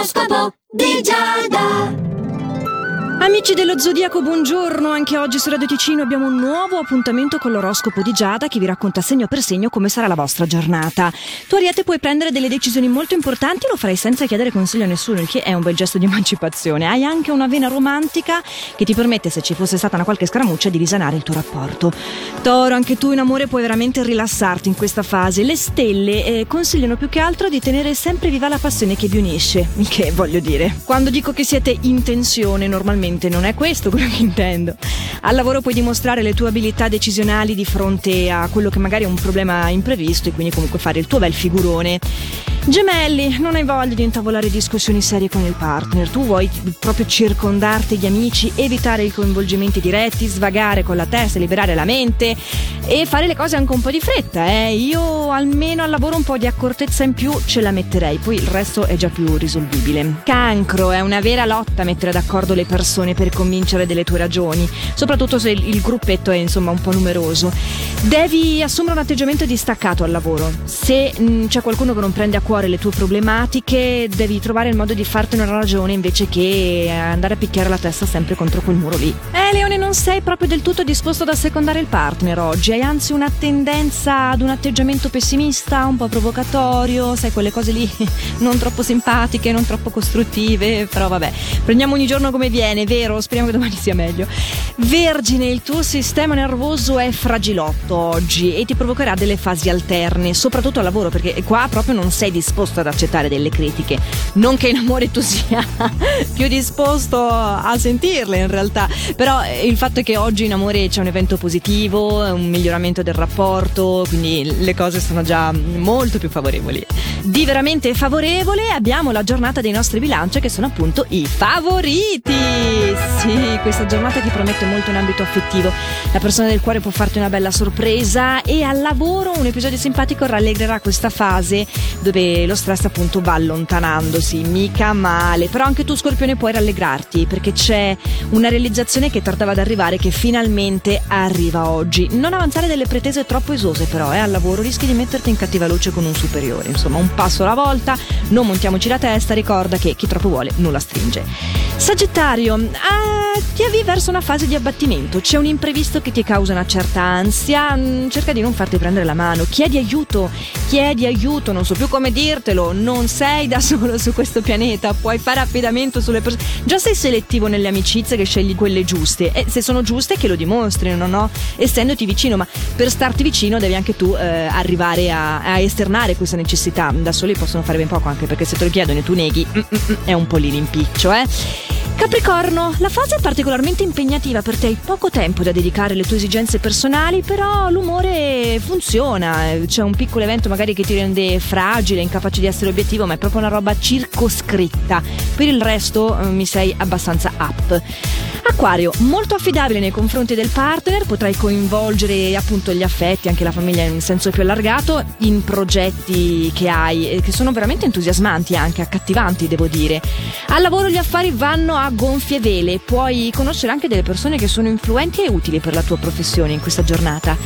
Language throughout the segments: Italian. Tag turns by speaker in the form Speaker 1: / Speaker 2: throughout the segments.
Speaker 1: L'oroscopo di Giada.
Speaker 2: Amici dello Zodiaco, buongiorno. Anche oggi su Radio Ticino abbiamo un nuovo appuntamento con l'oroscopo di Giada che vi racconta segno per segno come sarà la vostra giornata. Tu Ariete puoi prendere delle decisioni molto importanti, lo farai senza chiedere consiglio a nessuno, il che è un bel gesto di emancipazione. Hai anche una vena romantica che ti permette, se ci fosse stata una qualche scaramuccia, di risanare il tuo rapporto. Toro, anche tu in amore puoi veramente rilassarti in questa fase. Le stelle eh, consigliano più che altro di tenere sempre viva la passione che vi unisce, il che voglio dire. Quando dico che siete in tensione, normalmente non è questo quello che intendo. Al lavoro puoi dimostrare le tue abilità decisionali di fronte a quello che magari è un problema imprevisto e quindi comunque fare il tuo bel figurone. Gemelli, non hai voglia di intavolare discussioni serie con il partner, tu vuoi proprio circondarti di amici, evitare i coinvolgimenti diretti, svagare con la testa, liberare la mente e fare le cose anche un po' di fretta, eh. Io almeno al lavoro un po' di accortezza in più ce la metterei, poi il resto è già più risolvibile. Cancro, è una vera lotta mettere d'accordo le persone per convincere delle tue ragioni, soprattutto se il gruppetto è insomma un po' numeroso. Devi assumere un atteggiamento distaccato al lavoro. Se mh, mm, c'è qualcuno che non prende a cuore le tue problematiche, devi trovare il modo di fartene una ragione invece che andare a picchiare la testa sempre contro quel muro lì. Eh, Leone, non sei proprio del tutto disposto ad assecondare il partner oggi. Hai anzi una tendenza ad un atteggiamento pessimista, un po' provocatorio, sai, quelle cose lì non troppo simpatiche, non troppo costruttive, però vabbè, prendiamo ogni giorno come viene, vero? Speriamo che domani sia meglio. Vergine, il tuo sistema nervoso è fragilotto oggi e ti provocherà delle fasi alterne, soprattutto al lavoro, perché qua proprio non sei disposto ad accettare delle critiche. Non che in amore tu sia più disposto a sentirle in realtà, però eh, il fatto è che oggi in amore c'è un evento positivo, un miglioramento del rapporto, quindi le cose sono già molto più favorevoli. Di veramente favorevole abbiamo la giornata dei nostri bilanci che sono appunto i favoriti. Sì, questa giornata ti promette molto in ambito affettivo. La persona del cuore può farti una bella sorpresa e al lavoro un episodio simpatico rallegrerà questa fase dove lo stress appunto va allontanandosi, mica male. Però anche tu Scorpione puoi rallegrarti perché c'è una realizzazione che tardava ad arrivare che finalmente arriva oggi. Non avanzare delle pretese troppo esose però, eh, al lavoro rischi di metterti in cattiva luce con un superiore. Insomma, un passo alla volta, non montiamoci la testa, ricorda che chi troppo vuole non la stringe. Sagittario, ah, ti avvii verso una fase di abbattimento, c'è un imprevisto che ti causa una certa ansia, mm, cerca di non farti prendere la mano, chiedi aiuto, chiedi aiuto, non so più come dirtelo, non sei da solo su questo pianeta, puoi fare affidamento sulle persone, già sei selettivo nelle amicizie che scegli quelle giuste. E se sono giuste che lo dimostrino, no? Essendoti vicino, ma per starti vicino devi anche tu eh, arrivare a, a esternare questa necessità. Da soli possono fare ben poco, anche perché se te lo chiedono e tu neghi, mm, mm, è un po' lì l'impiccio, eh. Capricorno, la fase è particolarmente impegnativa per te, hai poco tempo da dedicare alle tue esigenze personali, però l'umore funziona, c'è un piccolo evento magari che ti rende fragile, incapace di essere obiettivo, ma è proprio una roba circoscritta. Per il resto eh, mi sei abbastanza up. Acquario, molto affidabile nei confronti del partner, potrai coinvolgere appunto gli affetti, anche la famiglia in senso più allargato, in progetti che hai e che sono veramente entusiasmanti, anche accattivanti, devo dire. Al lavoro gli affari vanno a gonfie vele, puoi conoscere anche delle persone che sono influenti e utili per la tua professione in questa giornata.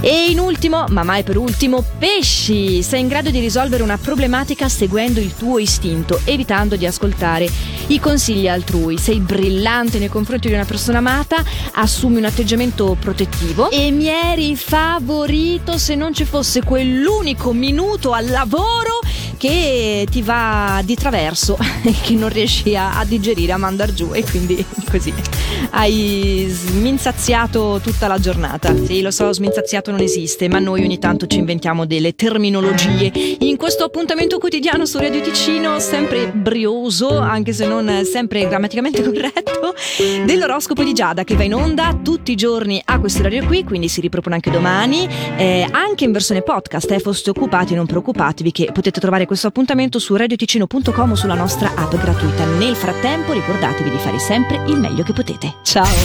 Speaker 2: E in ultimo, ma mai per ultimo, pesci! Sei in grado di risolvere una problematica seguendo il tuo istinto, evitando di ascoltare i consigli altrui. Sei brillante nei confronti di una persona amata, assumi un atteggiamento protettivo. E mi eri favorito se non ci fosse quell'unico minuto al lavoro che ti va di traverso e che non riesci a, a digerire, a mandar giù e quindi così hai sminzaziato tutta la giornata. Sì, lo so, sminzaziato non esiste, ma noi ogni tanto ci inventiamo delle terminologie. In questo appuntamento quotidiano su Radio Ticino, sempre brioso, anche se non sempre grammaticamente corretto, dell'oroscopo di Giada che va in onda tutti i giorni a questo orario qui, quindi si ripropone anche domani, eh, anche in versione podcast. Eh, foste occupati, non preoccupatevi che potete trovare questo appuntamento su radioticino.com o sulla nostra app gratuita. Nel frattempo ricordatevi di fare sempre il meglio che potete. Ciao!